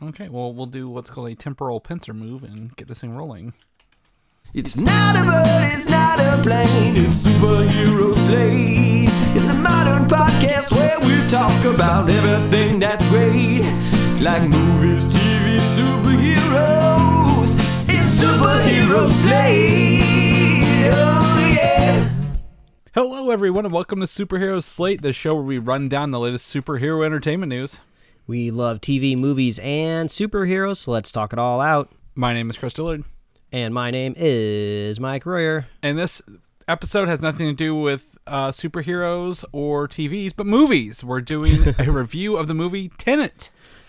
Okay, well, we'll do what's called a temporal pincer move and get this thing rolling. It's not a bird, it's not a plane, it's superhero slate. It's a modern podcast where we talk about everything that's great, like movies, TV, superheroes. It's superhero slate. Oh yeah. Hello, everyone, and welcome to Superhero Slate, the show where we run down the latest superhero entertainment news. We love TV, movies, and superheroes, so let's talk it all out. My name is Chris Dillard, And my name is Mike Royer. and this episode has nothing to do with uh, superheroes or TVs, but movies. We're doing a review of the movie Tenet.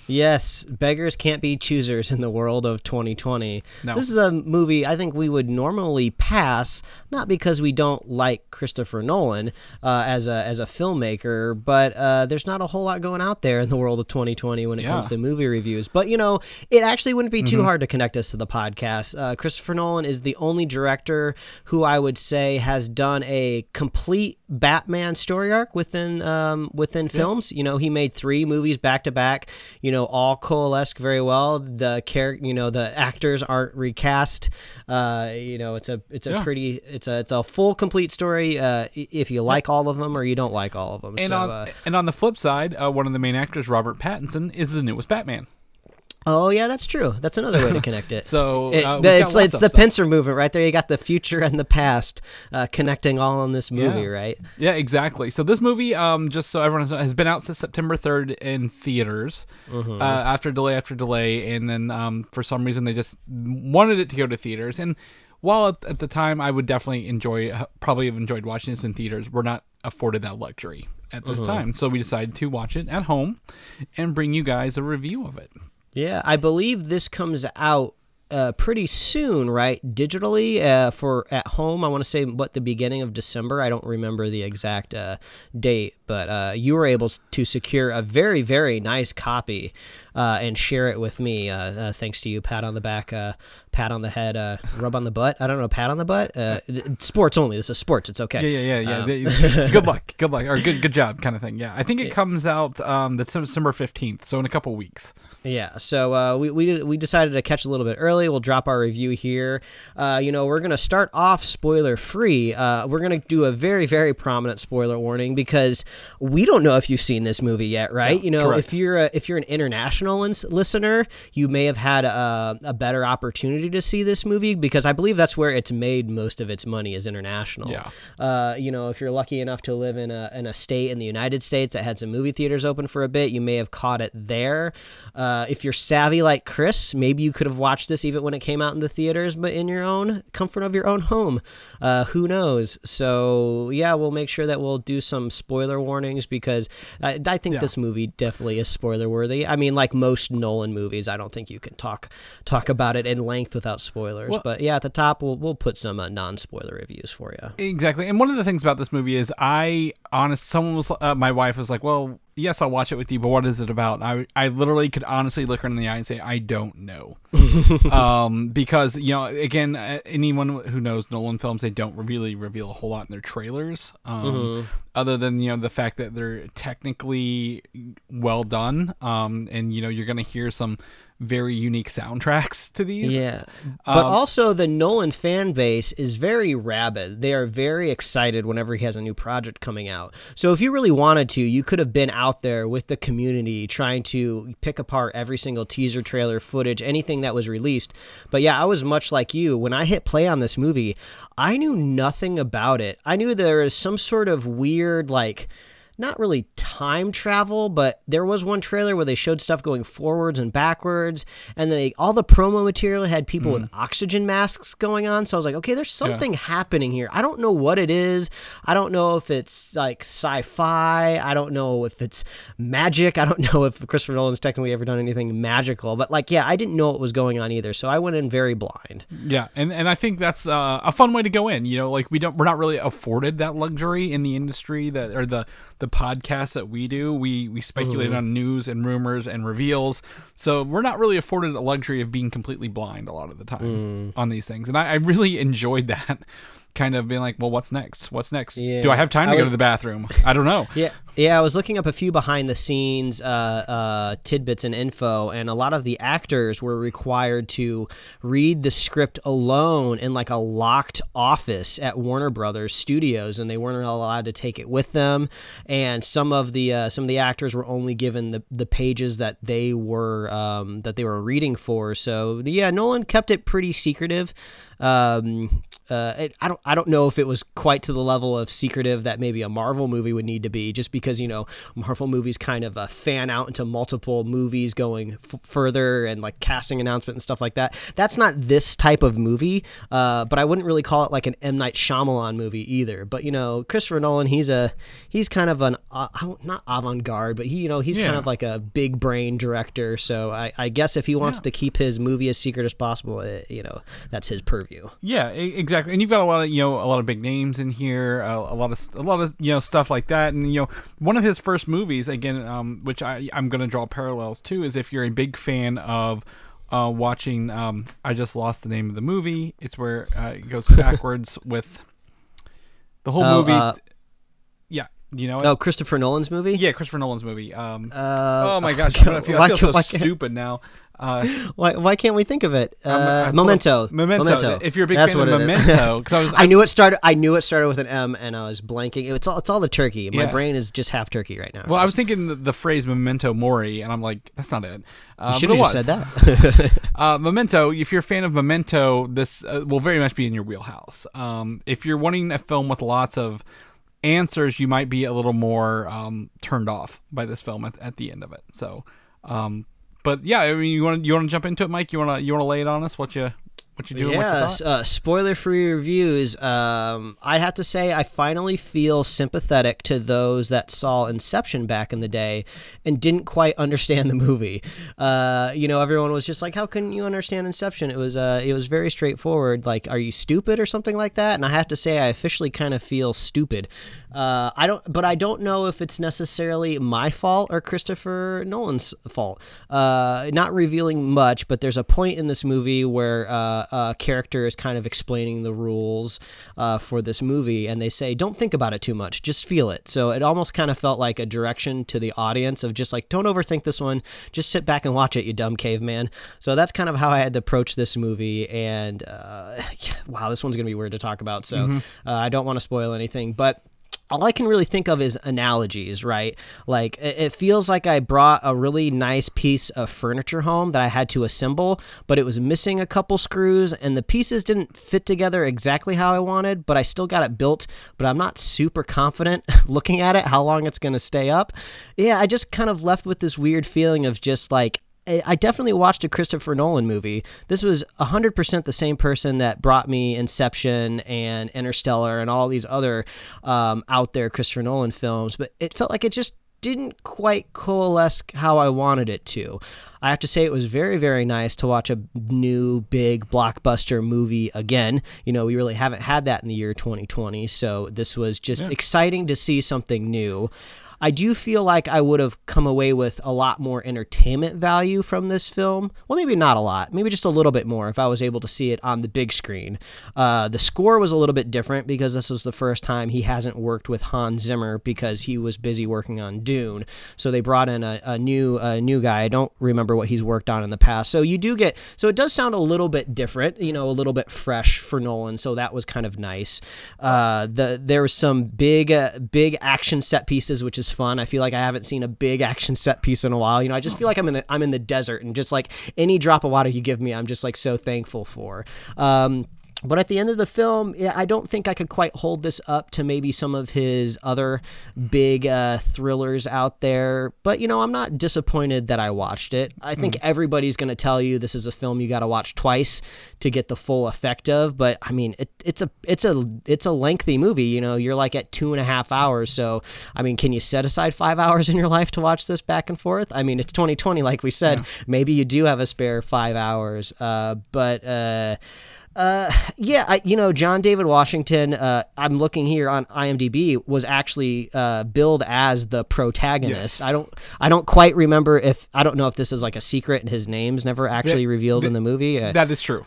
Yes, beggars can't be choosers in the world of 2020. No. This is a movie I think we would normally pass, not because we don't like Christopher Nolan uh, as a as a filmmaker, but uh, there's not a whole lot going out there in the world of 2020 when it comes to movie reviews. But you know, it actually wouldn't be too hard to connect us to the podcast. Uh, Christopher Nolan is the only director who I would say has done a complete Batman story arc within um, within films. You know, he made three movies back to back. You know, all coalesce very well. The character, you know, the actors aren't recast. Uh, you know, it's a it's a Yeah. pretty it's a it's a full complete story. Uh, if you like all of them or you don't like all of them. And so, on uh, and on the flip side, uh, one of the main actors, Robert Pattinson, is the newest Batman. Oh yeah, that's true. That's another way to connect it. So It- uh, we've the- got it's lots it's the stuff. pincer movement right there. You got the future and the past uh, connecting all in this movie, Yeah. right? Yeah, exactly. So this movie, um, just so everyone knows, has been out since September third in theaters, Mm-hmm. uh, after delay after delay, and then um, for some reason they just wanted it to go to theaters. And while at, at the time I would definitely enjoy, probably have enjoyed watching this in theaters, we're not afforded that luxury at Mm-hmm. this time. So we decided to watch it at home and bring you guys a review of it. Yeah, I believe this comes out uh, pretty soon, right? Digitally uh, for at home. I want to say what the beginning of December. I don't remember the exact uh, date, but uh, you were able to secure a very very nice copy uh, and share it with me. Uh, uh, thanks to you, pat on the back, uh, pat on the head, uh, rub on the butt. I don't know, pat on the butt. Uh, sports only. This is sports. It's okay. Yeah, yeah, yeah, yeah. Um, good luck, good luck, or good, good job, kind of thing. Yeah, I think it comes out um, the December fifteenth, so in a couple weeks. Yeah, so uh, we, we we decided to catch a little bit early. We'll drop our review here. Uh, you know, we're gonna start off spoiler free. Uh, we're gonna do a very very prominent spoiler warning because we don't know if you've seen this movie yet, right? you know, correct. if you're a, if you're an international ins- listener, you may have had a, a better opportunity to see this movie because I believe that's where it's made most of its money is international. Yeah. Uh, you know, if you're lucky enough to live in a in a state in the United States that had some movie theaters open for a bit, you may have caught it there. Uh, if you're savvy like Chris, maybe you could have watched this even when it came out in the theaters, but in your own comfort of your own home. Uh, who knows? So yeah, we'll make sure that we'll do some spoiler warnings because I, I think Yeah. this movie definitely is spoiler worthy. I mean, like most Nolan movies, I don't think you can talk talk about it in length without spoilers. Well- but yeah, at the top, we'll we'll put some uh, non spoiler reviews for you. Exactly. And one of the things about this movie is I honest someone was uh, my wife was like, "Well, yes, I'll watch it with you, but what is it about?" I I literally could honestly look her in the eye and say, "I don't know." um because, you know, again, uh, anyone who knows Nolan films, they don't really reveal a whole lot in their trailers. Um other than, you know, the fact that they're technically well done um and you know, you're going to hear some very unique soundtracks to these. Yeah. But Um, also, the Nolan fan base is very rabid. They are very excited whenever he has a new project coming out. So, if you really wanted to, you could have been out there with the community trying to pick apart every single teaser, trailer, footage, anything that was released. But yeah, I was much like you. When I hit play on this movie, I knew nothing about it. I knew there was some sort of weird, like, not really time travel, but there was one trailer where they showed stuff going forwards and backwards, and they all the promo material had people with oxygen masks going on. So I was like, okay, there's something happening here. I don't know what it is. I don't know if it's like sci-fi. I don't know if it's magic. I don't know if Christopher Nolan's technically ever done anything magical. But like, yeah, I didn't know what was going on either. So I went in very blind. Yeah, and and I think that's uh, a fun way to go in. You know, like we don't we're not really afforded that luxury in the industry that or the the podcasts that we do. We we speculate mm-hmm. on news and rumors and reveals. So we're not really afforded a luxury of being completely blind a lot of the time mm. on these things. And I, I really enjoyed that kind of being like, well, what's next? What's next? Yeah. Do I have time to I go to the bathroom? I don't know. Yeah, yeah. I was looking up a few behind the scenes uh, uh, tidbits and info, and a lot of the actors were required to read the script alone in like a locked office at Warner Brothers Studios, and they weren't allowed to take it with them. And some of the uh, some of the actors were only given the, the pages that they were um, that they were reading for. So yeah, Nolan kept it pretty secretive. Um, uh, it, I don't I don't know if it was quite to the level of secretive that maybe a Marvel movie would need to be, just because you know Marvel movies kind of uh, fan out into multiple movies going f- further and like casting announcement and stuff like that. That's not this type of movie, uh, but I wouldn't really call it like an M Night Shyamalan movie either. But you know Christopher Nolan, he's a he's kind of an uh, not avant garde, but he you know he's kind of like a big brain director. So I, I guess if he wants Yeah. to keep his movie as secret as possible, it, you know that's his purview. Yeah, e- exactly. And you've got a lot of you know a lot of big names in here, uh, a lot of a lot of you know stuff like that. And you know one of his first movies again, um, which I I'm going to draw parallels to, is if you're a big fan of. Uh, watching, um, I just lost the name of the movie. It's where uh, it goes backwards with the whole Oh, movie. uh, yeah, you know it? Oh, Christopher Nolan's movie. Yeah, Christopher Nolan's movie. Um, Uh, oh my gosh, I'm feel, I feel so stupid now. Uh, Why, why can't we think of it? Uh, I'm- I Memento. up- Memento. If you're a big That's fan of what it is. Memento, 'cause I was- I knew it started. I knew it started with an M, and I was blanking. It's all. It's all the turkey. My Yeah. brain is just half turkey right now. well, I was thinking the, the phrase "memento mori," and I'm like, that's not it. Uh, should have just said that. Uh, Memento, if you're a fan of Memento, this uh, will very much be in your wheelhouse. Um, if you're wanting a film with lots of answers, you might be a little more um, turned off by this film at, at the end of it. So, um, but yeah, I mean, you want to you want to jump into it, Mike? You want to you want to lay it on us? What you what you doing? yeah, uh, spoiler-free reviews. Um, I'd have to say I finally feel sympathetic to those that saw Inception back in the day and didn't quite understand the movie. Uh, you know, everyone was just like, "How can you understand Inception?" It was uh, it was very straightforward. Like, are you stupid or something like that? And I have to say, I officially kind of feel stupid. Uh, I don't, but I don't know if it's necessarily my fault or Christopher Nolan's fault. Uh, not revealing much, but there's a point in this movie where uh, a character is kind of explaining the rules uh, for this movie, and they say, "Don't think about it too much, just feel it." So it almost kind of felt like a direction to the audience of just like, "Don't overthink this one, just sit back and watch it, you dumb caveman." So that's kind of how I had to approach this movie, and uh, wow, this one's gonna be weird to talk about. So uh, I don't want to spoil anything, but all I can really think of is analogies, right? Like it feels like I brought a really nice piece of furniture home that I had to assemble, but it was missing a couple screws and the pieces didn't fit together exactly how I wanted, but I still got it built, but I'm not super confident looking at it how long it's going to stay up. Yeah, I just kind of left with this weird feeling of just like I definitely watched a Christopher Nolan movie. This was 100% the same person that brought me Inception and Interstellar and all these other um, out there Christopher Nolan films, but it felt like it just didn't quite coalesce how I wanted it to. I have to say it was very very nice to watch a new big blockbuster movie again. You know, we really haven't had that in the year 2020, so this was just exciting to see something new. I do feel like I would have come away with a lot more entertainment value from this film. Well, maybe not a lot, maybe just a little bit more if I was able to see it on the big screen. Uh, the score was a little bit different because this was the first time he hasn't worked with Hans Zimmer because he was busy working on Dune. So they brought in a, a new a new guy. I don't remember what he's worked on in the past. So you do get so it does sound a little bit different, you know, a little bit fresh for Nolan. So that was kind of nice. Uh, the there was some big uh, big action set pieces, which is fun. I feel like I haven't seen a big action set piece in a while. You know, I just feel like I'm in I'm in the desert, and just like any drop of water you give me, I'm just like so thankful for. Um, but at the end of the film, yeah, I don't think I could quite hold this up to maybe some of his other big uh, thrillers out there. But you know, I'm not disappointed that I watched it. I think everybody's going to tell you this is a film you got to watch twice to get the full effect of. But I mean, it, it's a it's a it's a lengthy movie. You know, you're like at two and a half hours. So I mean, can you set aside five hours in your life to watch this back and forth? I mean, it's 2020, like we said. Maybe you do have a spare five hours. Uh, but uh, uh, yeah, I, you know, John David Washington. Uh, I'm looking here on IMDb was actually uh, billed as the protagonist. Yes. I don't, I don't quite remember if I don't know if this is like a secret and his name's never actually revealed in the movie. Uh, that is true.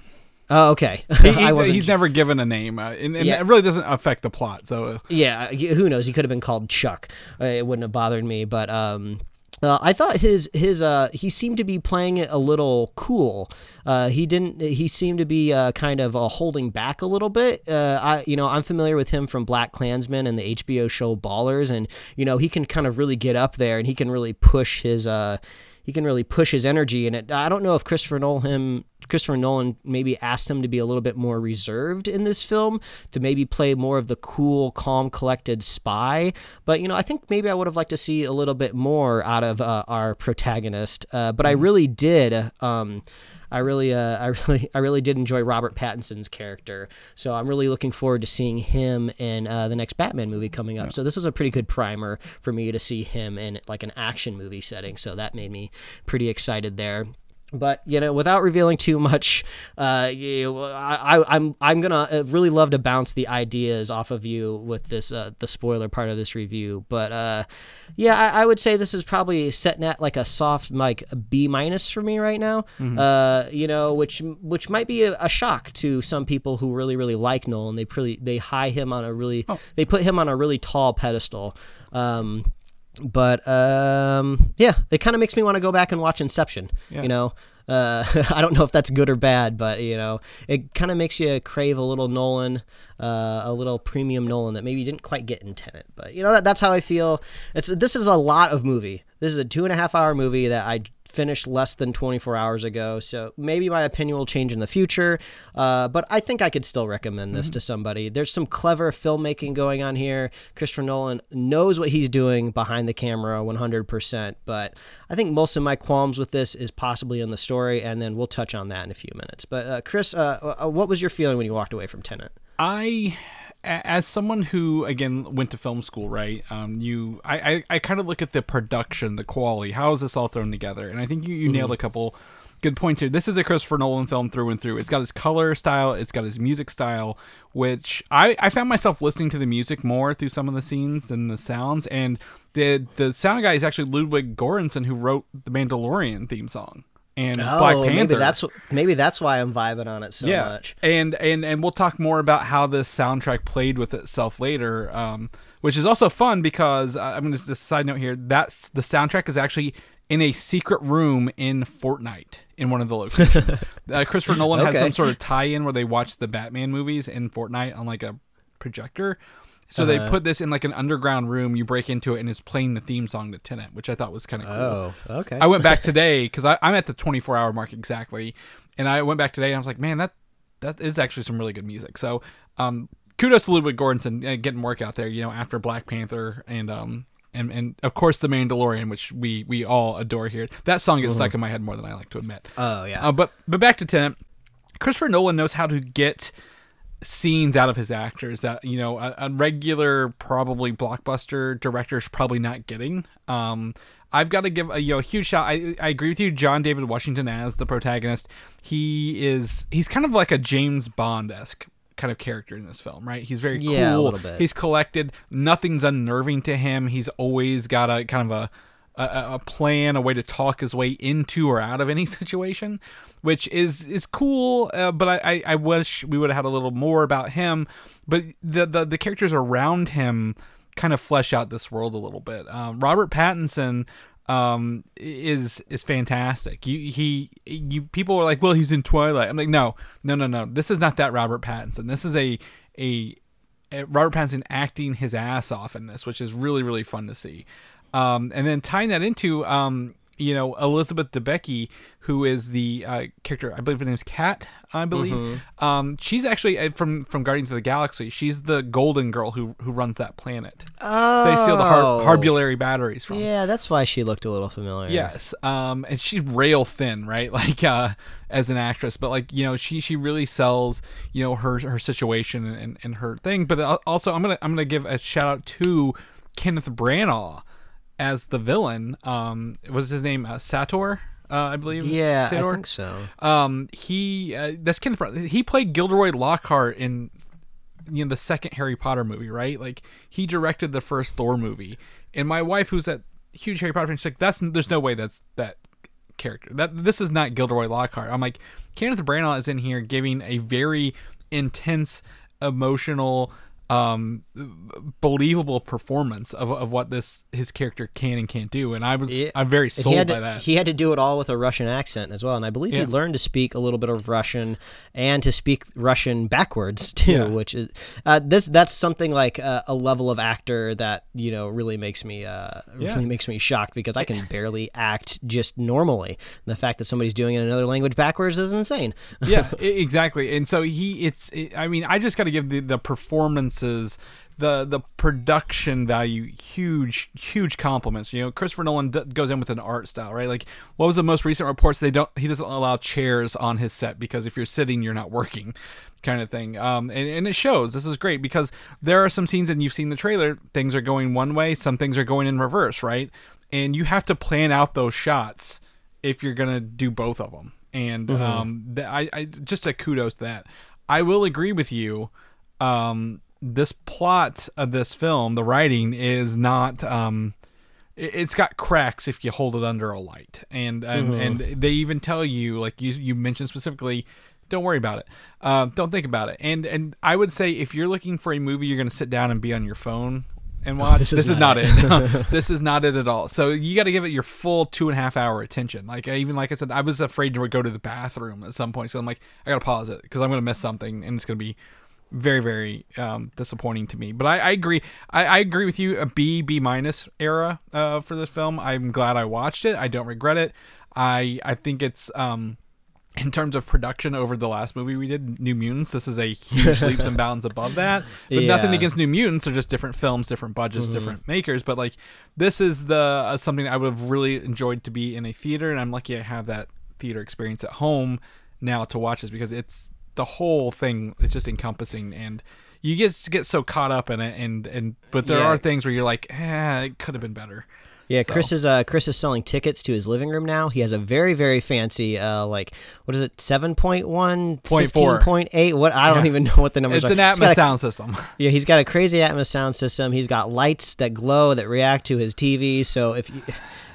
Oh, okay. He, he- he's never given a name, uh, and, and Yeah. it really doesn't affect the plot. So uh, Yeah, who knows? He could have been called Chuck. Uh, It wouldn't have bothered me, but um, uh, I thought his his uh he seemed to be playing it a little cool. Uh, he didn't. He seemed to be uh, kind of uh, holding back a little bit. Uh, I you know I'm familiar with him from BlacKkKlansman and the HBO show Ballers, and you know he can kind of really get up there and he can really push his uh he can really push his energy and I don't know if Christopher Nolan him Christopher Nolan maybe asked him to be a little bit more reserved in this film to maybe play more of the cool, calm, collected spy. But you know, I think maybe I would have liked to see a little bit more out of uh, our protagonist. Uh, but I really did. Um, I really, uh, I really, I really did enjoy Robert Pattinson's character. So I'm really looking forward to seeing him in uh, the next Batman movie coming up. So this was a pretty good primer for me to see him in like an action movie setting. So that made me pretty excited there but you know without revealing too much uh you I, I i'm i'm gonna uh, really love to bounce the ideas off of you with this uh the spoiler part of this review. But uh yeah i, I would say this is probably setting at like a soft like B minus for me right now. Uh you know which which might be a, a shock to some people who really really like nolan. They pretty they high him on a really they put him on a really tall pedestal. Um but um, yeah, it kind of makes me want to go back and watch Inception. You know, uh, I don't know if that's good or bad, but you know, it kind of makes you crave a little Nolan, uh, a little premium Nolan that maybe you didn't quite get in Tenet. But you know, that, that's how I feel. It's this is a lot of movie. This is a two and a half hour movie that I finished less than 24 hours ago. So maybe my opinion will change in the future. Uh, but I think I could still recommend this to somebody. There's some clever filmmaking going on here. Christopher Nolan knows what he's doing behind the camera 100%. But I think most of my qualms with this is possibly in the story. And then we'll touch on that in a few minutes. But uh, Chris, uh, uh, what was your feeling when you walked away from Tenet? I, as someone who again went to film school, right? Um, you, I, I, I kind of look at the production, the quality. How is this all thrown together? And I think you, you nailed a couple good points here. This is a Christopher Nolan film through and through. It's got his color style, it's got his music style, which I, I found myself listening to the music more through some of the scenes than the sounds. And the the sound guy is actually Ludwig Göransson, who wrote the Mandalorian theme song and Black Panther. Oh, maybe that's maybe that's why I'm vibing on it so yeah. much. And and and we'll talk more about how this soundtrack played with itself later, um, which is also fun because uh, I'm just a side note here. That's the soundtrack is actually in a secret room in Fortnite in one of the locations. uh, Christopher Nolan Okay. some sort of tie-in where they watch the Batman movies in Fortnite on like a projector. So they put this in like an underground room. You break into it and it's playing the theme song to Tenet, which I thought was kind of cool. Oh, okay. I went back today because I'm at the 24 hour mark exactly, and I went back today and I was like, man, that that is actually some really good music. So, um, kudos to Ludwig Göransson uh, getting work out there. You know, after Black Panther and um and and of course the Mandalorian, which we we all adore here. That song gets stuck in my head more than I like to admit. Oh yeah. Uh, but but back to Tenet. Christopher Nolan knows how to get scenes out of his actors that you know a, a regular probably blockbuster director is probably not getting. Um, I've got to give a you know a huge shout. I I agree with you, John David Washington as the protagonist. He is he's kind of like a James Bond esque kind of character in this film, right? He's very Yeah, a cool. little bit. He's collected. Nothing's unnerving to him. He's always got a kind of a a, a plan, a way to talk his way into or out of any situation, which is is cool. Uh, but I, I, I wish we would have had a little more about him. But the the, the characters around him kind of flesh out this world a little bit. Um, Robert Pattinson um is is fantastic you he you people are like well he's in twilight i'm like no no no no this is not that robert pattinson this is a a uh, Robert Pattinson acting his ass off in this, which is really really fun to see. Um, and then tying that into um, you know Elizabeth Debicki, who is the uh, character I believe her name's Kat, I believe. Um, she's actually uh, from from Guardians of the Galaxy. She's the Golden Girl who who runs that planet. oh, They steal the Har- Harbulary batteries from. Yeah, that's why she looked a little familiar. Yes. Um, and she's rail thin, right? Like, uh, as an actress, but like, you know, she, she really sells, you know, her, her situation and, and her thing. But also I'm going to, I'm going to give a shout out to Kenneth Branagh as the villain. Um, was his name, uh, Sator? Uh, I believe. Yeah, I Sator? think so. Um, he uh, that's Kenneth. Branagh. He played Gilderoy Lockhart in you know the second Harry Potter movie, right? Like he directed the first Thor movie, and my wife, who's a huge Harry Potter fan, she's like, "That's there's no way that's that character. That this is not Gilderoy Lockhart. I'm like Kenneth Branagh is in here giving a very intense, emotional, um, believable performance of, of what this his character can and can't do. And I was Yeah. I'm very sold by to, that. He had to do it all with a Russian accent as well, and I believe Yeah. he learned to speak a little bit of Russian and to speak Russian backwards too, Yeah. which is uh, this that's something like uh, a level of actor that you know really makes me uh, Yeah. really makes me shocked because I can barely act just normally. And the fact that somebody's doing it in another language backwards is insane. yeah, exactly. And so he, it's, it, I mean, I just got to give the the performances, the the production value, huge, huge compliments. You know, Christopher Nolan d- goes in with an art style, right? Like, what was the most recent reports? They don't, he doesn't allow chairs on his set because if you're sitting, you're not working. Kind of thing, um, and, and it shows. This is great because there are some scenes, and you've seen the trailer. Things are going one way, some things are going in reverse, right? And you have to plan out those shots if you're gonna do both of them. And um, th- I, I just a kudos to that. I will agree with you. Um, this plot of this film, the writing is not. Um, it- it's got cracks if you hold it under a light, and and, and they even tell you, like you you mentioned specifically, don't worry about it. Uh, don't think about it. And and I would say if you're looking for a movie, you're gonna sit down and be on your phone and watch. this, is is, not not it. this is not it at all. So you got to give it your full two and a half hour attention. Like I- even like I said, I was afraid to go to the bathroom at some point. So I'm like, I gotta pause it because I'm gonna miss something, and it's gonna be very very um, disappointing to me. But I, I agree. I, I agree with you. A B B minus era uh, for this film. I'm glad I watched it. I don't regret it. I I think it's um, in terms of production over the last movie we did, New Mutants, this is a huge leaps and bounds above that. But nothing against New Mutants; they're just different films, different budgets, different makers. But like this is the uh, something I would have really enjoyed to be in a theater, and I'm lucky I have that theater experience at home now to watch this because it's the whole thing is just encompassing and. You just get so caught up in it, and and but there Yeah. are things where you're like, eh, it could have been better. Yeah, So- Chris is uh Chris is selling tickets to his living room now. He has a very very fancy uh like what is it 7.1 Point four. 15.8 what I don't Yeah. even know what the numbers It's are. an Atmos sound system. Yeah, he's got a crazy Atmos sound system. He's got lights that glow that react to his TV. So if you,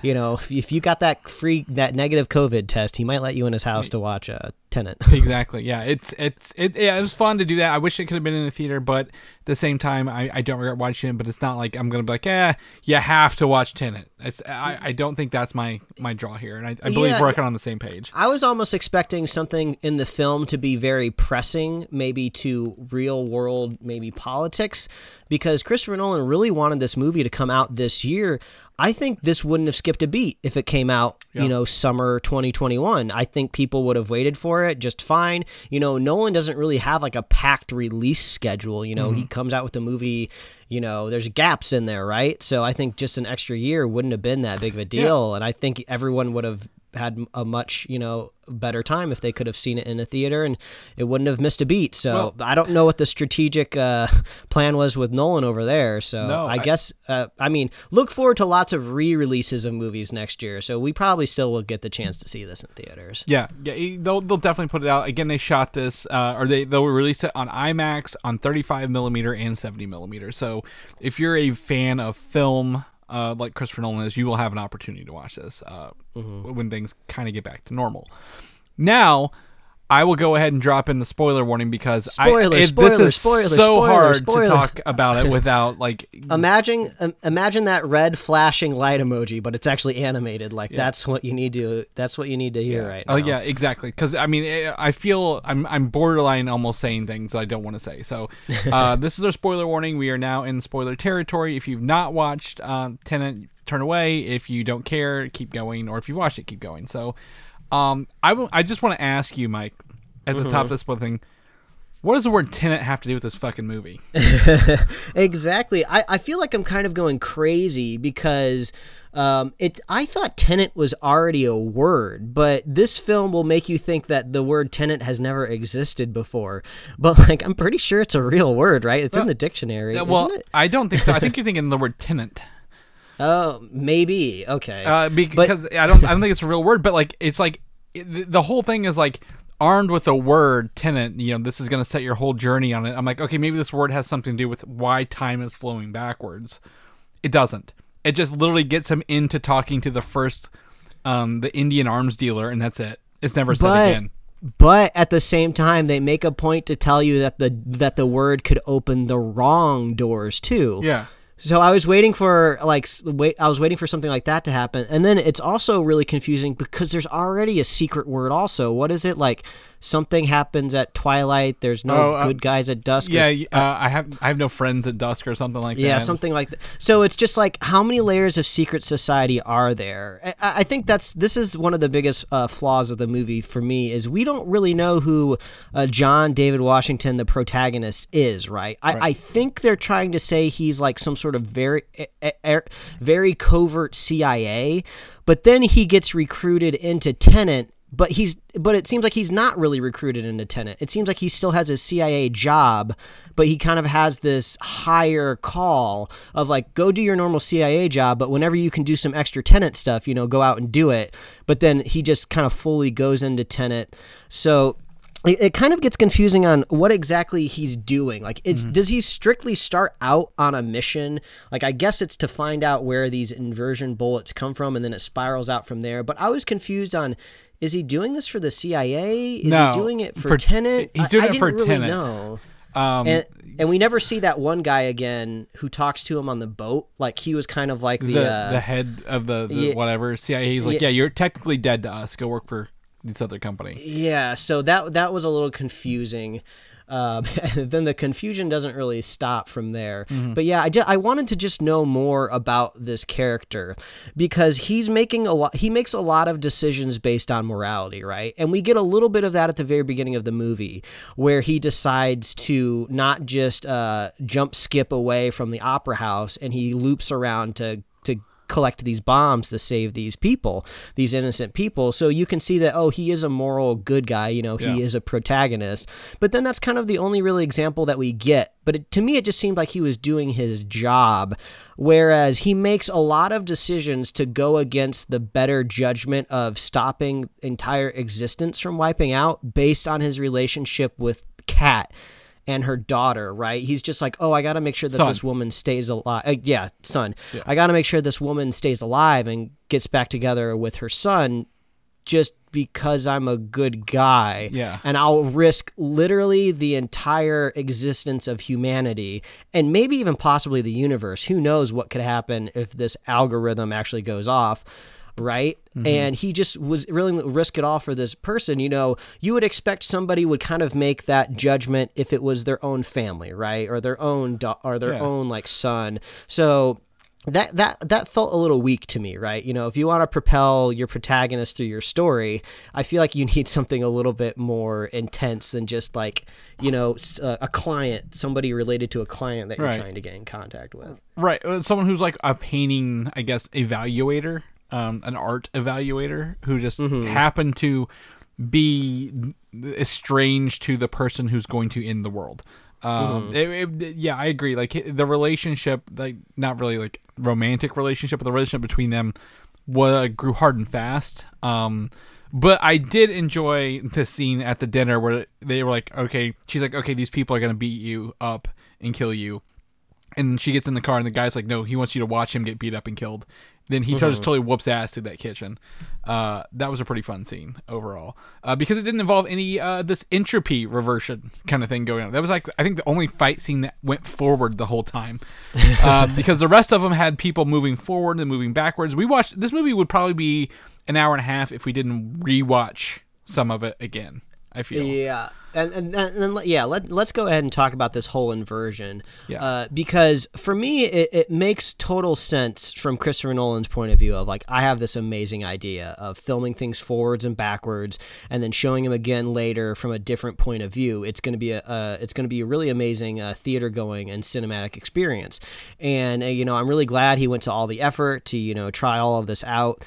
you know, if, if you got that free that negative COVID test, he might let you in his house to watch uh, Tenant. exactly. Yeah, it's it's it. Yeah, it was fun to do that. I wish it could have been in the theater, but at the same time, I, I don't regret watching it. But it's not like I'm gonna be like, eh, you have to watch Tenant. It's I, I don't think that's my my draw here, and I, I believe Yeah. we're kind of on the same page. I was almost expecting something in the film to be very pressing, maybe to real world, maybe politics, because Christopher Nolan really wanted this movie to come out this year. I think this wouldn't have skipped a beat if it came out, Yeah. you know, summer 2021. I think people would have waited for it just fine. You know, Nolan doesn't really have like a packed release schedule. You know, he mm-hmm. comes out with a movie, you know, there's gaps in there, right? So I think just an extra year wouldn't have been that big of a deal. And I think everyone would have had a much you know better time if they could have seen it in a theater and it wouldn't have missed a beat so Well- i don't know what the strategic uh, plan was with nolan over there so No, i, I- guess uh, i mean look forward to lots of re-releases of movies next year so we probably still will get the chance to see this in theaters Yeah, yeah, they'll they'll definitely put it out again. They shot this, uh, or they they'll release it on IMAX on 35 millimeter and 70 millimeter. So if you're a fan of film. Uh, like Christopher Nolan is, you will have an opportunity to watch this uh, when things kind of get back to normal. Now, I will go ahead and drop in the spoiler warning because Spoiler, I, it, spoiler, this is spoiler, so spoiler, hard spoiler. to talk about it without like imagine um, imagine that red flashing light emoji but it's actually animated like that's what you need to that's what you need to hear right now Oh yeah, exactly. Because I mean, eh, I feel I'm I'm borderline almost saying things I don't want to say. So uh, this is our spoiler warning. We are now in spoiler territory. If you've not watched uh, Tenant, turn away. If you don't care, keep going. Or if you've watched it, keep going. So um, I will. I just want to ask you, Mike, at the top of this spoiler thing. What does the word tenant have to do with this fucking movie? Exactly. I, I feel like I'm kind of going crazy because um, it. I thought tenant was already a word, but this film will make you think that the word tenant has never existed before. But like, I'm pretty sure it's a real word, right? It's in the dictionary, well, isn't it? I don't think so. I think you're thinking the word tenant. Oh, maybe. Okay. uh, because I don't I don't think it's a real word, but like it's like it, the whole thing is like armed with a word tenant. You know, this is going to set your whole journey on it. I'm like, okay, maybe this word has something to do with why time is flowing backwards. It doesn't. It just literally gets him into talking to the first um, the Indian arms dealer, and that's it. It's never said But- again. But at the same time, they make a point to tell you that the that the word could open the wrong doors too. Yeah. So I was waiting for like wait I was waiting for something like that to happen. And then it's also really confusing because there's already a secret word also. What is it like something happens at twilight, there's no Oh, uh, good guys at dusk. Yeah, y- uh, I have I have no friends at dusk or something like yeah, that. Yeah, something like that. So it's just like how many layers of secret society are there? I, I think that's this is one of the biggest uh, flaws of the movie for me is we don't really know who uh, John David Washington, the protagonist, is. Right? I, I think they're trying to say he's like some sort of very very covert CIA, but then he gets recruited into Tenant but he's but it seems like he's not really recruited into tenant it seems like he still has his cia job but he kind of has this higher call of like go do your normal cia job but whenever you can do some extra tenant stuff you know go out and do it but then he just kind of fully goes into tenant so it, it kind of gets confusing on what exactly he's doing. Like, it's mm-hmm. does he strictly start out on a mission? Like, I guess it's to find out where these inversion bullets come from, and then it spirals out from there. But I was confused on. Is he doing this for the CIA? Is No, he doing it for, for- Tenant? he's doing I it didn't for really Tenet. know. Um, And, and we never see that one guy again who talks to him on the boat. Like he was kind of like the, the uh, the head of the, the yeah. whatever CIA. He's like, Yeah. yeah. you're technically dead to us. Go work for this other company. Yeah, so that that was a little confusing. Um, then the confusion doesn't really stop from there. But yeah, I, ju- I wanted to just know more about this character because he's making a lot. He makes a lot of decisions based on morality, right? And we get a little bit of that at the very beginning of the movie, where he decides to not just uh, jump skip away from the opera house, and he loops around to collect these bombs to save these people, these innocent people. So you can see that, oh, he is a moral good guy, you know, he Yeah. is a protagonist. But then that's kind of the only really example that we get. But it, to me, it just seemed like he was doing his job. Whereas he makes a lot of decisions to go against the better judgment of stopping entire existence from wiping out based on his relationship with Kat and her daughter, right? He's just like, oh, I got to make sure that Son. this woman stays alive. Uh, yeah, son. I got to make sure this woman stays alive and gets back together with her son just because I'm a good guy. Yeah. And I'll risk literally the entire existence of humanity and maybe even possibly the universe. Who knows what could happen if this algorithm actually goes off. Right. And he just was to risk it all for this person. You know, you would expect somebody would kind of make that judgment if it was their own family, right? Or their own, do- or their Yeah. own like son. So that that that felt a little weak to me, right? You know, if you want to propel your protagonist through your story, I feel like you need something a little bit more intense than just like, you know, s- uh, a client, somebody related to a client that you're Right. trying to get in contact with. Right. uh, Someone who's like a painting, I guess, evaluator, um, an art evaluator who just happened to be estranged to the person who's going to end the world. Um, it- it- yeah, I agree. Like the relationship, like not really like romantic relationship, but the relationship between them was grew hard and fast. Um, but I did enjoy the scene at the dinner where they were like, okay, she's like, okay, these people are gonna beat you up and kill you and she gets in the car and the guy's like no he wants you to watch him get beat up and killed. Then he just totally whoops ass to that kitchen. Uh, that was a pretty fun scene overall. Uh, because it didn't involve any uh, this entropy reversion kind of thing going on. That was like i think the only fight scene that went forward the whole time. Uh, because the rest of them had people moving forward and moving backwards. We watched this movie would probably be an hour and a half if we didn't rewatch some of it again i feel. Yeah, and and, and, yeah, let let's go ahead and talk about this whole inversion. Yeah. Uh, because for me, it, it makes total sense from Christopher Nolan's point of view of like I have this amazing idea of filming things forwards and backwards, and then showing them again later from a different point of view. It's going to be a uh, it's going to be a really amazing uh, theater going and cinematic experience. And uh, you know, I'm really glad he went to all the effort to you know try all of this out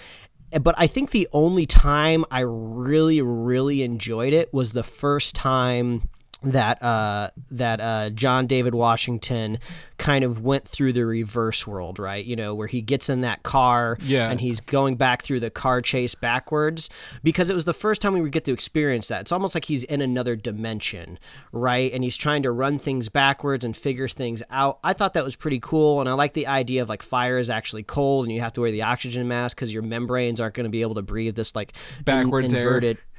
but I think the only time I really, really enjoyed it was the first time that uh, that uh, John David Washington kind of went through the reverse world, right? You know, where he gets in that car Yeah. and he's going back through the car chase backwards because it was the first time we would get to experience that. It's almost like he's in another dimension, right? And he's trying to run things backwards and figure things out. I thought that was pretty cool, and I like the idea of like fire is actually cold and you have to wear the oxygen mask because your membranes aren't going to be able to breathe this like in- Backwards air.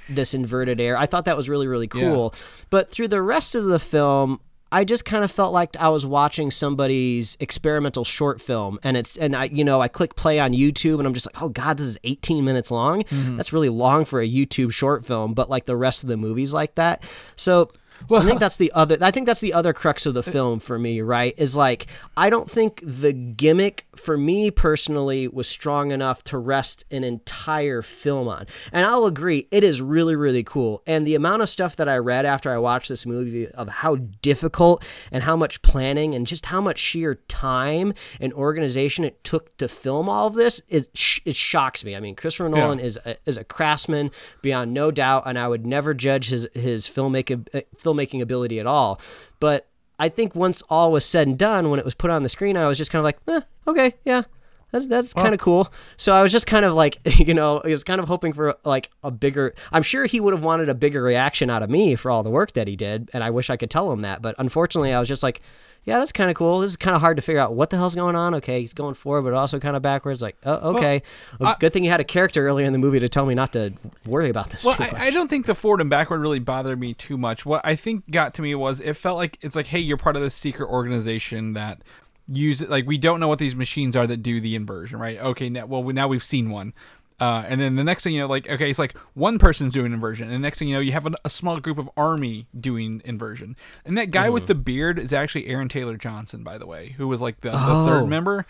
This inverted air. I thought that was really really cool. But through the rest of the film, I just kind of felt like I was watching somebody's experimental short film, and it's and I you know I click play on YouTube, and I'm just like, oh god, this is 18 minutes long. Mm-hmm. That's really long for a YouTube short film, but like the rest of the movies like that. So. I think that's the other. I think that's the other crux of the film for me. Right? Is like I don't think the gimmick for me personally was strong enough to rest an entire film on. And I'll agree, it is really really cool. And the amount of stuff that I read after I watched this movie of how difficult and how much planning and just how much sheer time and organization it took to film all of this, it sh- it shocks me. I mean, Christopher Nolan is a, is a craftsman beyond no doubt, and I would never judge his his filmmaking uh, filmmaking ability at all. But I think once all was said and done, when it was put on the screen, I was just kind of like, eh, okay, yeah, that's that's kind of cool. So I was just kind of like, you know, I was kind of hoping for like a bigger. I'm sure he would have wanted a bigger reaction out of me for all the work that he did, and I wish I could tell him that. But unfortunately, I was just like, yeah, that's kind of cool. This is kind of hard to figure out what the hell's going on. Okay, he's going forward, but also kind of backwards. Like, oh, okay. Well, I- good thing you had a character earlier in the movie to tell me not to worry about this. Well, too much. I, I don't think the forward and backward really bothered me too much. What I think got to me was it felt like it's like, hey, you're part of this secret organization that use it. Like we don't know what these machines are that do the inversion, right? Okay, now, well we, now we've seen one. Uh, and then the next thing you know, like okay, it's like one person's doing inversion, and the next thing you know, you have a, a small group of army doing inversion. And that guy with the beard is actually Aaron Taylor Johnson, by the way, who was like the, the Oh. third member.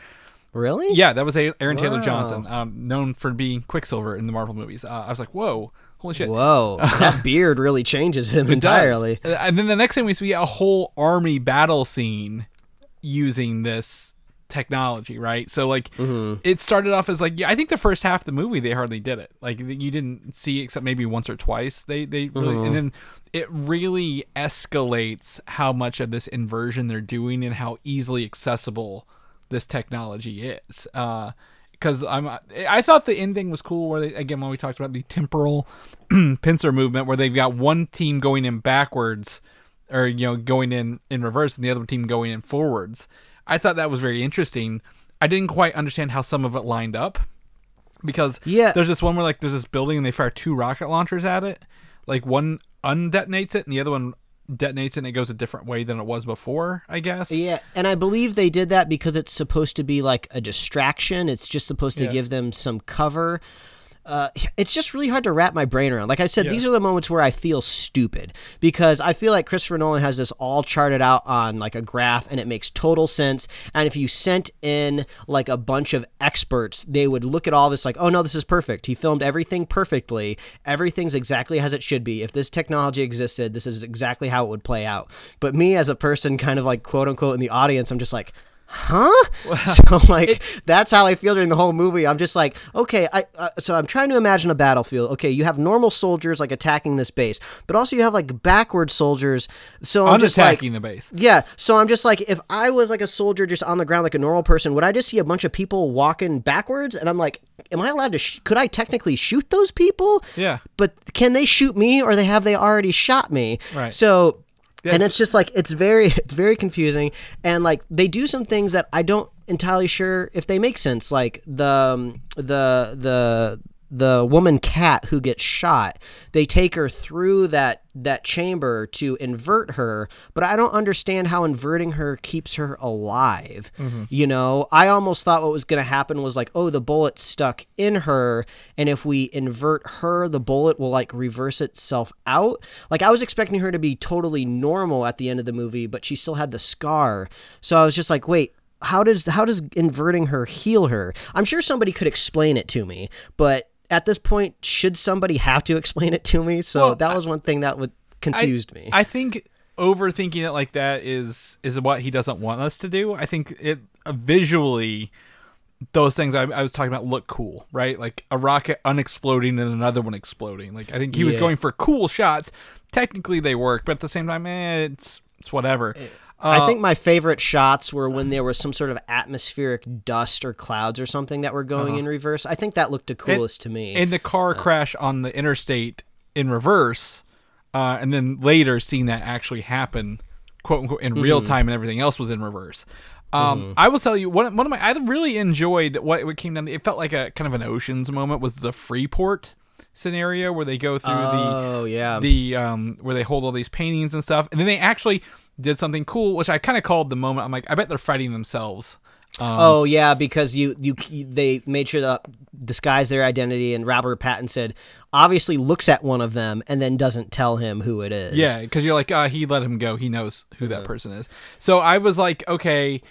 really? Yeah, that was a- Aaron Taylor Wow. Johnson, um, known for being Quicksilver in the Marvel movies. Uh, I was like, whoa, holy shit! Whoa, that beard really changes him It does. entirely. Uh, And then the next thing we see a whole army battle scene using this technology, right? So like Mm-hmm. it started off as like yeah, I think the first half of the movie they hardly did it. Like you didn't see except maybe once or twice. They they really Mm-hmm. and then it really escalates how much of this inversion they're doing and how easily accessible this technology is. Uh because I'm, I thought the ending was cool. Where they again, when we talked about the temporal pincer movement, where they've got one team going in backwards, or you know, going in in reverse, and the other team going in forwards. I thought that was very interesting. I didn't quite understand how some of it lined up because Yeah. there's this one where like there's this building and they fire two rocket launchers at it. Like one undetonates it and the other one detonates it and it goes a different way than it was before. I guess. Yeah, and I believe they did that because it's supposed to be like a distraction. It's just supposed to Yeah. give them some cover. Uh, it's just really hard to wrap my brain around. Like I said, Yeah. these are the moments where I feel stupid because I feel like Christopher Nolan has this all charted out on like a graph and it makes total sense. And if you sent in like a bunch of experts, they would look at all this like, oh no, this is perfect. He filmed everything perfectly. Everything's exactly as it should be. If this technology existed, this is exactly how it would play out. But me as a person, kind of like quote unquote in the audience, I'm just like, huh so like that's how i feel during the whole movie i'm just like okay i uh, so i'm trying to imagine a battlefield okay you have normal soldiers like attacking this base but also you have like backward soldiers so i'm just like Unattacking the base. yeah, so I'm just like, if I was like a soldier just on the ground like a normal person, would I just see a bunch of people walking backwards? And I'm like, am I allowed to? Sh- could I technically shoot those people? Yeah. But can they shoot me, or they have they already shot me? Right. So, And it's- it's just like it's very it's very confusing, and like they do some things that I don't entirely sure if they make sense. Like the um, the the the woman Kat who gets shot they take her through that that chamber to invert her but i don't understand how inverting her keeps her alive. Mm-hmm. You know i almost thought what was going to happen was like oh the bullet stuck in her and if we invert her the bullet will like reverse itself out. Like i was expecting her to be totally normal at the end of the movie but she still had the scar. So i was just like wait how does how does inverting her heal her? I'm sure somebody could explain it to me but at this point should somebody have to explain it to me so Well, that was one thing that would confused me I think overthinking it like that is is what he doesn't want us to do. I think it uh, visually those things I, I was talking about look cool, right? Like a rocket unexploding and another one exploding. Like I think he was going for cool shots. Technically, they work, but at the same time, eh, it's it's whatever. I Uh, think my favorite shots were when there was some sort of atmospheric dust or clouds or something that were going in reverse. I think that looked the coolest to me. in the car crash on the interstate in reverse, uh, and then later seeing that actually happen, quote unquote, in Mm-hmm. real time, and everything else was in reverse. Um, I will tell you one, one of my I really enjoyed what what came down. It felt like a kind of an Ocean's moment was the Freeport scenario where they go through oh yeah, the the um where they hold all these paintings and stuff, and then they actually did something cool, which I kind of called the moment. I'm like, I bet they're fighting themselves. Um, oh yeah, because you you they made sure to disguise their identity, and Robert Pattinson obviously looks at one of them and then doesn't tell him who it is. Yeah, because you're like, uh, he let him go. He knows who that person is. So I was like, okay,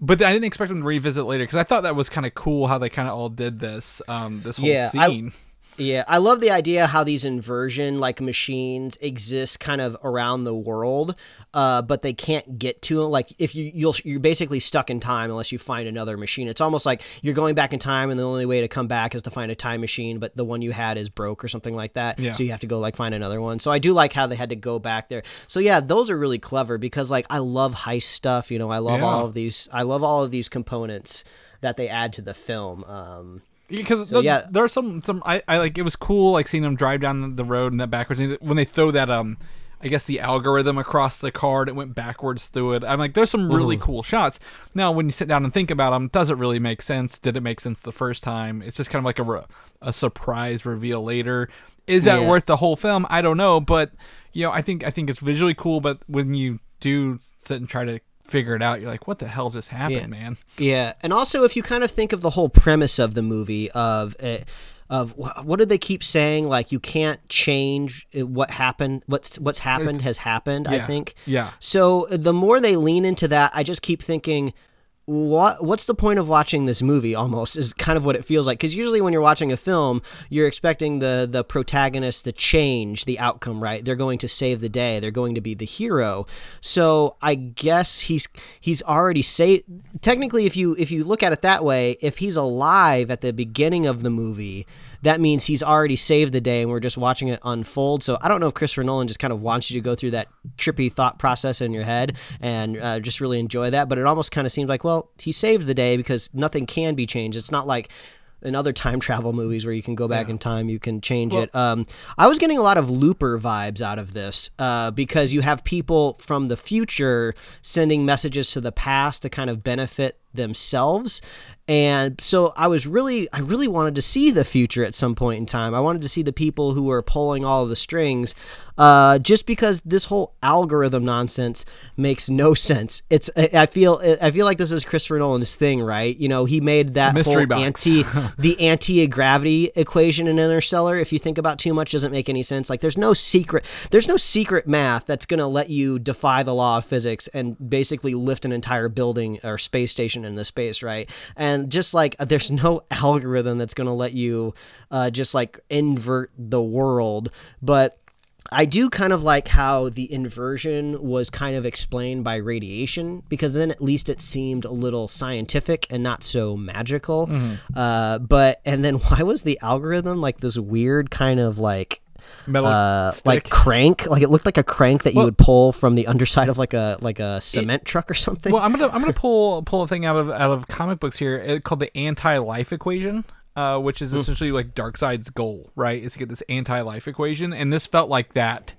but I didn't expect him to revisit later because I thought that was kind of cool how they kind of all did this, um, this whole Yeah, I- scene. Yeah, I love the idea how these inversion like machines exist kind of around the world, uh, but they can't get to them. Like if you you'll, you're basically stuck in time unless you find another machine. It's almost like you're going back in time, and the only way to come back is to find a time machine, but the one you had is broke or something like that. Yeah. So you have to go like find another one. So I do like how they had to go back there. So yeah, those are really clever because like I love heist stuff. You know, I love Yeah. all of these. I love all of these components that they add to the film. Um, Because So, the, yeah. there are some some I, I like it was cool like seeing them drive down the, road and that backwards when they throw that um I guess the algorithm across the card it went backwards through it. I'm like there's some really cool shots. Now when you sit down and think about them, does it really make sense? Did it make sense the first time? It's just kind of like a re- a surprise reveal later. Is that Yeah. worth the whole film? I don't know, but you know I think I think it's visually cool. But when you do sit and try to figure it out, you're like, what the hell just happened, Yeah. man? Yeah, and also if you kind of think of the whole premise of the movie of uh, of what did they keep saying like you can't change uh, what happened what's what's happened has happened I think. Yeah. So the more they lean into that, I just keep thinking what what's the point of watching this movie almost is kind of what it feels like. Because usually when you're watching a film you're expecting the the protagonist to change the outcome right? They're going to save the day. They're going to be the hero. So i guess he's he's already saved technically if you if you look at it that way if he's alive at the beginning of the movie that means he's already saved the day and we're just watching it unfold. So I don't know if Christopher Nolan just kind of wants you to go through that trippy thought process in your head and uh, just really enjoy that. But it almost kind of seems like, well, he saved the day because nothing can be changed. It's not like in other time travel movies where you can go back in time, you can change it. Um, I was getting a lot of Looper vibes out of this uh, because you have people from the future sending messages to the past to kind of benefit themselves. And so I was really, I really wanted to see the future at some point in time. I wanted to see the people who were pulling all the strings, uh, just because this whole algorithm nonsense makes no sense. It's, I feel, I feel like this is Christopher Nolan's thing, right? You know, he made that mystery whole box. anti, the anti-gravity equation in Interstellar. If you think about too much, doesn't make any sense. Like, there's no secret, there's no secret math that's gonna let you defy the law of physics and basically lift an entire building or space station into space, right? And just like there's no algorithm that's gonna let you uh, just like invert the world, but I do kind of like how the inversion was kind of explained by radiation because then at least it seemed a little scientific and not so magical. Uh, but and then why was the algorithm like this weird kind of like Metal uh, like crank? Like it looked like a crank that you would pull from the underside of like a like a cement truck or something. Well, I'm gonna I'm gonna pull pull a thing out of out of comic books here uh, called the anti-life equation, uh, which is essentially like Darkseid's goal, right? Is to get this anti-life equation, and this felt like that,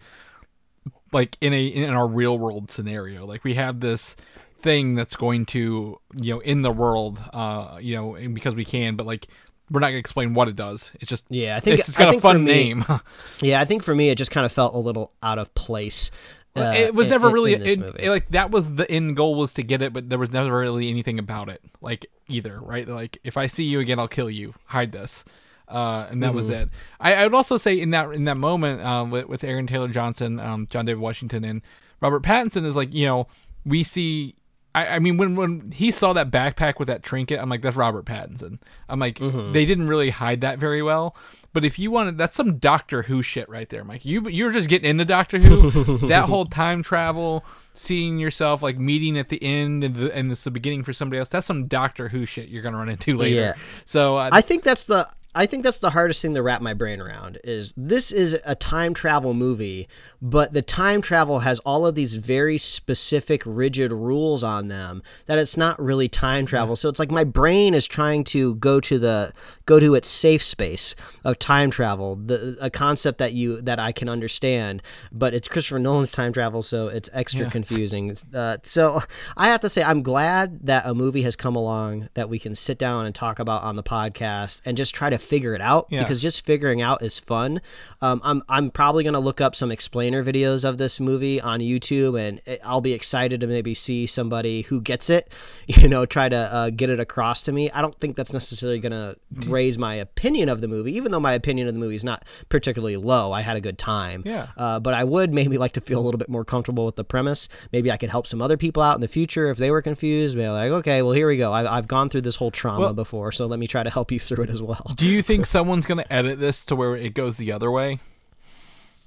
like in a in our real world scenario. Like we have this thing that's going to you know in the world, uh, you know, and because we can, but like we're not gonna explain what it does. It's just Yeah, I think- it's, it's got a think fun me- name. yeah, I think for me it just kind of felt a little out of place. Uh, it was in- never really in it- like that was the end goal was to get it but there was never really anything about it like either right like if i see you again i'll kill you hide this uh, and that was Mm-hmm. it. I, I would also say in that in that moment um, with, with Aaron Taylor Johnson, um, John David Washington, and Robert Pattinson is like you know we see. I, I mean when when he saw that backpack with that trinket, I'm like that's Robert Pattinson. I'm like Mm-hmm. they didn't really hide that very well, But if you wanted, that's some Doctor Who shit right there, Mike. You you're just getting into Doctor Who. that whole time travel, seeing yourself like meeting at the end and the, and this is the beginning for somebody else. That's some Doctor Who shit you're gonna run into later. Yeah. So uh, I think that's the I think that's the hardest thing to wrap my brain around is this is a time travel movie, but the time travel has all of these very specific rigid rules on them that it's not really time travel. So it's like my brain is trying to go to the go to its safe space of time travel, the a concept that you that I can understand, but it's Christopher Nolan's time travel, so it's extra confusing. Uh, so I have to say I'm glad that a movie has come along that we can sit down and talk about on the podcast and just try to figure it out Yeah. because just figuring out is fun. Um, I'm I'm probably gonna look up some explainer videos of this movie on YouTube, and I'll be excited to maybe see somebody who gets it, you know, try to uh, get it across to me. I don't think that's necessarily gonna raise my opinion of the movie, even though my opinion of the movie is not particularly low. I had a good time, Yeah. Uh, but I would maybe like to feel a little bit more comfortable with the premise. Maybe I could help some other people out in the future if they were confused. Maybe like, okay, well here we go. I, I've gone through this whole trauma Well- before, so let me try to help you through it as well. do you think someone's gonna edit this to where it goes the other way?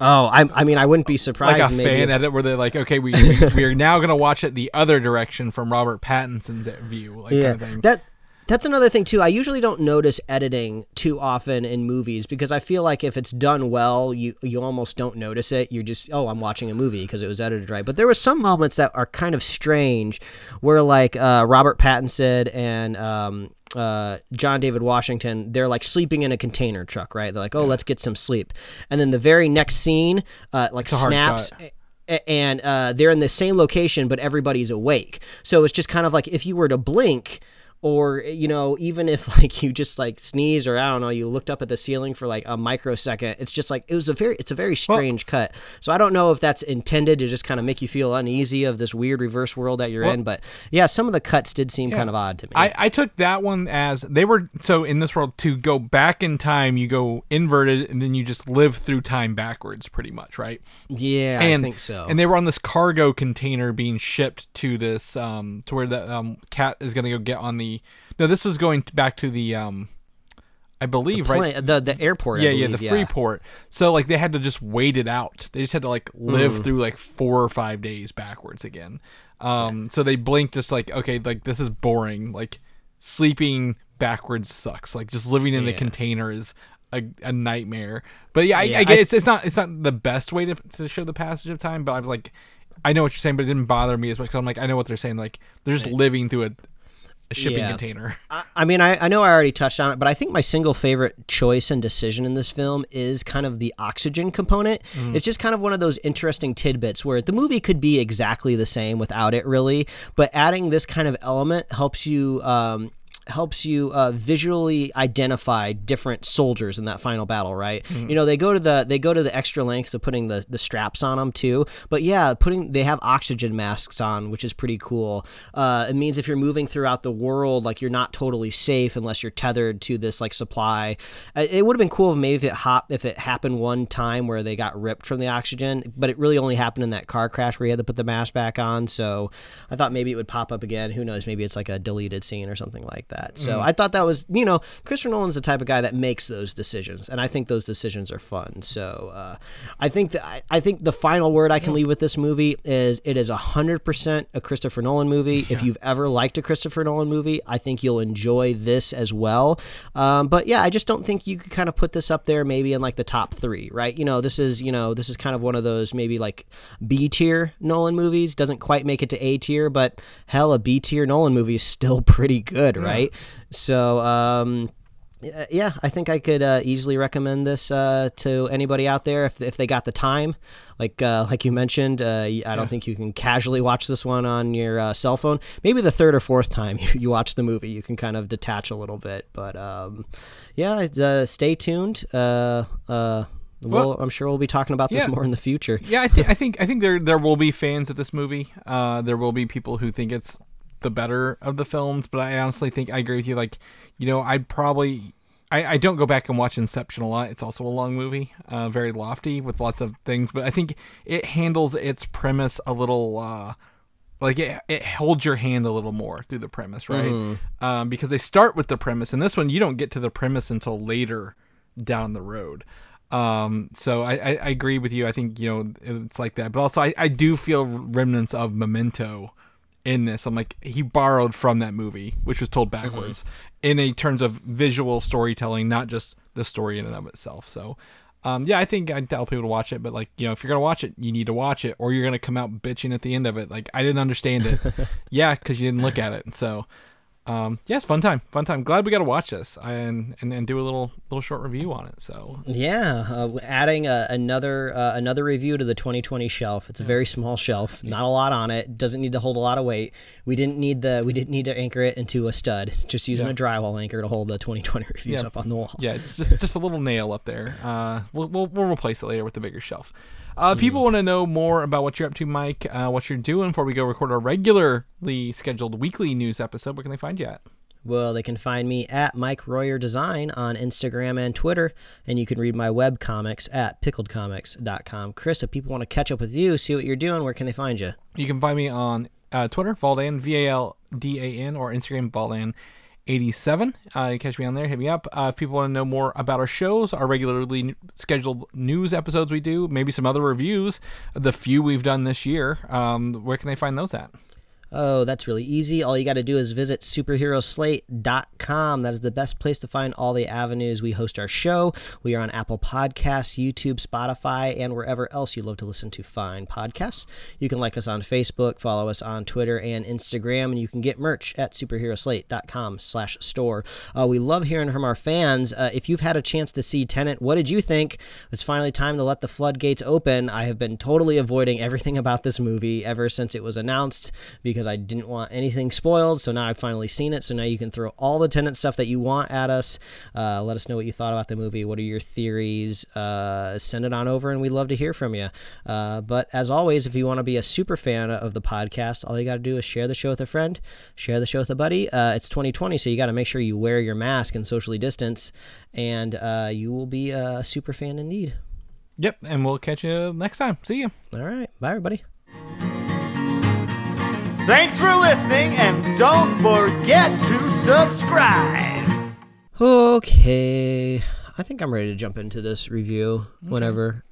Oh, I, I mean, I wouldn't be surprised. like a maybe fan edit where they're like, okay, we, we we are now gonna watch it the other direction from Robert Pattinson's view, like yeah, kind of thing. that that's another thing too. I usually don't notice editing too often in movies because I feel like if it's done well, you you almost don't notice it. You're just oh, I'm watching a movie because it was edited right. But there were some moments that are kind of strange, where like uh, Robert Pattinson said and um, uh, John David Washington, they're like sleeping in a container truck, right? They're like, oh, let's get some sleep, and then the very next scene, uh, like snaps and uh, they're in the same location, but everybody's awake. So it's just kind of like if you were to blink, or you know, even if like you just like sneeze, or I don't know, you looked up at the ceiling for like a microsecond. It's just like it was a very, it's a very strange cut. So I don't know if that's intended to just kind of make you feel uneasy of this weird reverse world that you're Well- in. But yeah, some of the cuts did seem kind of odd to me. I, I took that one as they were so in this world to go back in time you go inverted and then you just live through time backwards pretty much right yeah, and I think so. and they were on this cargo container being shipped to this um to where the um Kat is gonna go get on the no this was going back to the um I believe right Plane- the the airport. I yeah, yeah, believe, the Freeport. So like they had to just wait it out. They just had to like live Mm. through like four or five days backwards again. Um, so they blinked just like okay, like this is boring. Like sleeping backwards sucks. Like just living in a container is a, a nightmare. But yeah, I, Yeah, I get I- it's it's not it's not the best way to to show the passage of time. But I was like, I know what you're saying, but it didn't bother me as much because I'm like I know what they're saying. Like they're just living through a, a shipping Yeah. container. I, I mean, I, I know I already touched on it, but I think my single favorite choice and decision in this film is kind of the oxygen component. It's just kind of one of those interesting tidbits where the movie could be exactly the same without it, really, but adding this kind of element helps you. Um, helps you uh, visually identify different soldiers in that final battle right? You know they go to the they go to the extra lengths of putting the, the straps on them too. But yeah putting they have oxygen masks on which is pretty cool. Uh, it means if you're moving throughout the world like you're not totally safe unless you're tethered to this like supply. Uh, it would have been cool if maybe if it hop if it happened one time where they got ripped from the oxygen but it really only happened in that car crash where you had to put the mask back on. So i thought maybe it would pop up again. Who knows? Maybe it's like a deleted scene or something like that so i thought that was you know christopher nolan's the type of guy that makes those decisions and i think those decisions are fun. So uh, i think that I, I think the final word i can leave with this movie is it is 100% a christopher nolan movie. If you've ever liked a christopher nolan movie i think you'll enjoy this as well. Um, but yeah i just don't think you could kind of put this up there maybe in like the top three right? You know this is you know this is kind of one of those maybe like b tier nolan movies. Doesn't quite make it to a tier but hell a b tier nolan movie is still pretty good right so um yeah, I think I could uh, easily recommend this uh, to anybody out there if, if they got the time. Like uh, like you mentioned, uh, I don't think you can casually watch this one on your uh, cell phone. Maybe the third or fourth time you, you watch the movie, you can kind of detach a little bit. But um, yeah, uh, stay tuned. Uh, uh, Well- well, I'm sure we'll be talking about this Yeah. more in the future. Yeah, I, th- I think I think there there will be fans of this movie. Uh, there will be people who think it's the better of the films, but I honestly think I agree with you. Like, you know, I'd probably I, I don't go back and watch Inception a lot. It's also a long movie, uh, very lofty with lots of things, but I think it handles its premise a little. Uh, like it, it holds your hand a little more through the premise, right? Um, because they start with the premise, and this one you don't get to the premise until later down the road. Um, so I, I, I agree with you. I think you know it's like that, but also I, I do feel remnants of Memento in this. I'm like he borrowed from that movie, which was told backwards, in a terms of visual storytelling, not just the story in and of itself. So. Um, yeah, I think I'd tell people to watch it, but like, you know, if you're gonna watch it, you need to watch it, or you're gonna come out bitching at the end of it. Like, I didn't understand it. yeah, because you didn't look at it. So, um, yes, fun time, fun time. Glad we got to watch this and, and and do a little little short review on it. So Yeah, uh, adding uh, another uh, another review to the 2020 shelf. It's a very small shelf, not a lot on it. Doesn't need to hold a lot of weight. We didn't need the we didn't need to anchor it into a stud. Just using Yeah. a drywall anchor to hold the 2020 reviews Yeah. up on the wall. yeah, it's just just a little nail up there. Uh, we'll we'll, we'll replace it later with the bigger shelf. Uh, people want to know more about what you're up to, Mike. Uh, what you're doing before we go record our regularly scheduled weekly news episode. Where can they find you at? Well, they can find me at Mike Royer Design on Instagram and Twitter, and you can read my web comics at pickledcomics.com. Chris, if people want to catch up with you, see what you're doing, where can they find you? You can find me on uh, Twitter, Valdan, V A L D A N, or Instagram, Valdan87. Uh, you catch me on there, hit me up. Uh, if people want to know more about our shows, our regularly scheduled news episodes we do, maybe some other reviews, the few we've done this year, um, where can they find those at? Oh, that's really easy. All you got to do is visit superheroslate.com. That is the best place to find all the avenues we host our show. We are on Apple Podcasts, YouTube, Spotify, and wherever else you love to listen to fine podcasts. You can like us on Facebook, follow us on Twitter and Instagram, and you can get merch at superheroslate.com slash store. Uh, we love hearing from our fans. Uh, if you've had a chance to see Tenet, what did you think? It's finally time to let the floodgates open. I have been totally avoiding everything about this movie ever since it was announced because I didn't want anything spoiled. So now I've finally seen it. So now you can throw all the Tenet stuff that you want at us. Uh, let us know what you thought about the movie. What are your theories? Uh, send it on over, and we'd love to hear from you. Uh, but as always, if you want to be a super fan of the podcast, all you got to do is share the show with a friend, share the show with a buddy. Uh, it's 2020, so you got to make sure you wear your mask and socially distance, and uh, you will be a super fan indeed. Yep, and we'll catch you next time. See you. All right. Bye, everybody. Thanks for listening, and don't forget to subscribe. Okay. I think I'm ready to jump into this review whenever